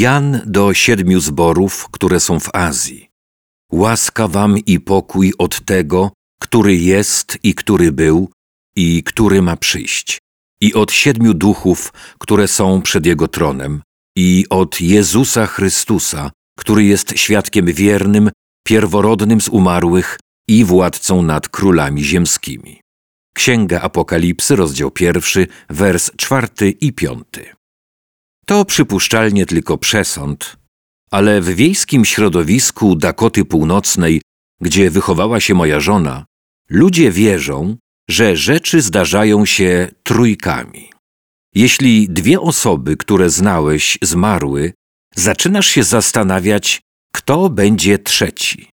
Jan do siedmiu zborów, które są w Azji. Łaska wam i pokój od tego, który jest i który był i który ma przyjść, i od siedmiu duchów, które są przed Jego tronem, i od Jezusa Chrystusa, który jest świadkiem wiernym, pierworodnym z umarłych i władcą nad królami ziemskimi. Księga Apokalipsy, rozdział pierwszy, wers czwarty i piąty. To przypuszczalnie tylko przesąd, ale w wiejskim środowisku Dakoty Północnej, gdzie wychowała się moja żona, ludzie wierzą, że rzeczy zdarzają się trójkami. Jeśli dwie osoby, które znałeś, zmarły, zaczynasz się zastanawiać, kto będzie trzeci.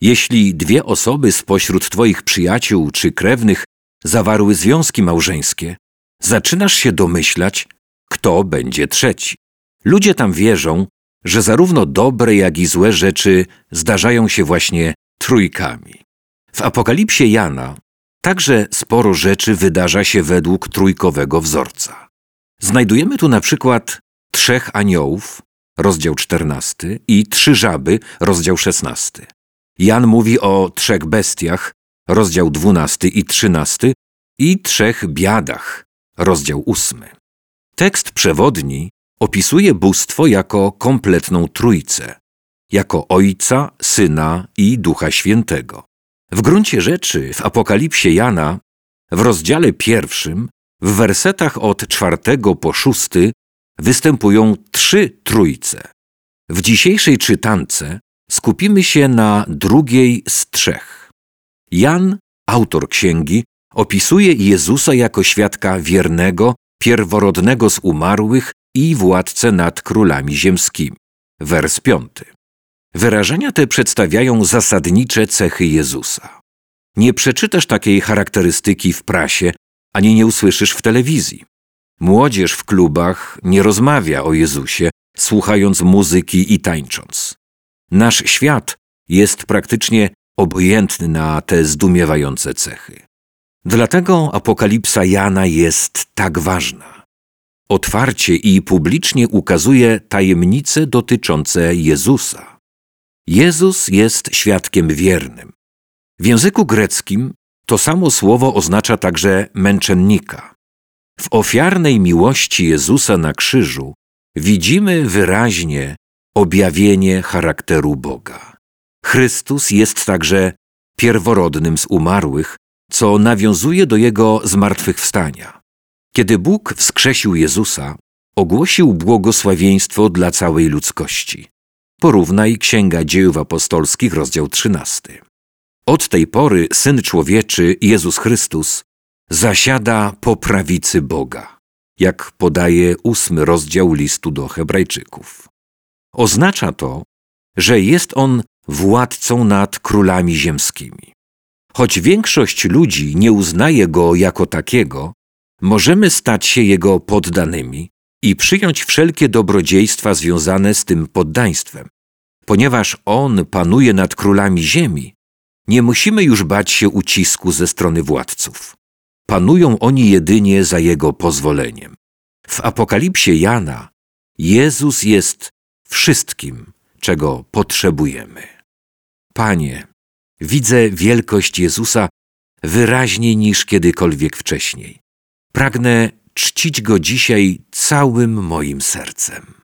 Jeśli dwie osoby spośród Twoich przyjaciół czy krewnych zawarły związki małżeńskie, zaczynasz się domyślać, kto będzie trzeci. Ludzie tam wierzą, że zarówno dobre, jak i złe rzeczy zdarzają się właśnie trójkami. W Apokalipsie Jana także sporo rzeczy wydarza się według trójkowego wzorca. Znajdujemy tu na przykład trzech aniołów, rozdział 14, i trzy żaby, rozdział 16. Jan mówi o trzech bestiach, rozdział 12 i 13, i trzech biadach, rozdział 8. Tekst przewodni opisuje bóstwo jako kompletną trójcę, jako Ojca, Syna i Ducha Świętego. W gruncie rzeczy w Apokalipsie Jana, w rozdziale pierwszym, w wersetach od czwartego po szósty występują trzy trójce. W dzisiejszej czytance skupimy się na drugiej z trzech. Jan, autor księgi, opisuje Jezusa jako świadka wiernego, pierworodnego z umarłych i władcę nad królami ziemskimi. Wers piąty. Wyrażenia te przedstawiają zasadnicze cechy Jezusa. Nie przeczytasz takiej charakterystyki w prasie, ani nie usłyszysz w telewizji. Młodzież w klubach nie rozmawia o Jezusie, słuchając muzyki i tańcząc. Nasz świat jest praktycznie obojętny na te zdumiewające cechy. Dlatego apokalipsa Jana jest tak ważna. Otwarcie i publicznie ukazuje tajemnice dotyczące Jezusa. Jezus jest świadkiem wiernym. W języku greckim to samo słowo oznacza także męczennika. W ofiarnej miłości Jezusa na krzyżu widzimy wyraźnie objawienie charakteru Boga. Chrystus jest także pierworodnym z umarłych, co nawiązuje do jego zmartwychwstania. Kiedy Bóg wskrzesił Jezusa, ogłosił błogosławieństwo dla całej ludzkości. Porównaj Księga Dziejów Apostolskich, rozdział 13. Od tej pory Syn Człowieczy, Jezus Chrystus, zasiada po prawicy Boga, jak podaje ósmy rozdział listu do Hebrajczyków. Oznacza to, że jest on władcą nad królami ziemskimi. Choć większość ludzi nie uznaje go jako takiego, możemy stać się jego poddanymi i przyjąć wszelkie dobrodziejstwa związane z tym poddaństwem. Ponieważ on panuje nad królami ziemi, nie musimy już bać się ucisku ze strony władców. Panują oni jedynie za jego pozwoleniem. W Apokalipsie Jana Jezus jest wszystkim, czego potrzebujemy. Panie, widzę wielkość Jezusa wyraźniej niż kiedykolwiek wcześniej. Pragnę czcić Go dzisiaj całym moim sercem.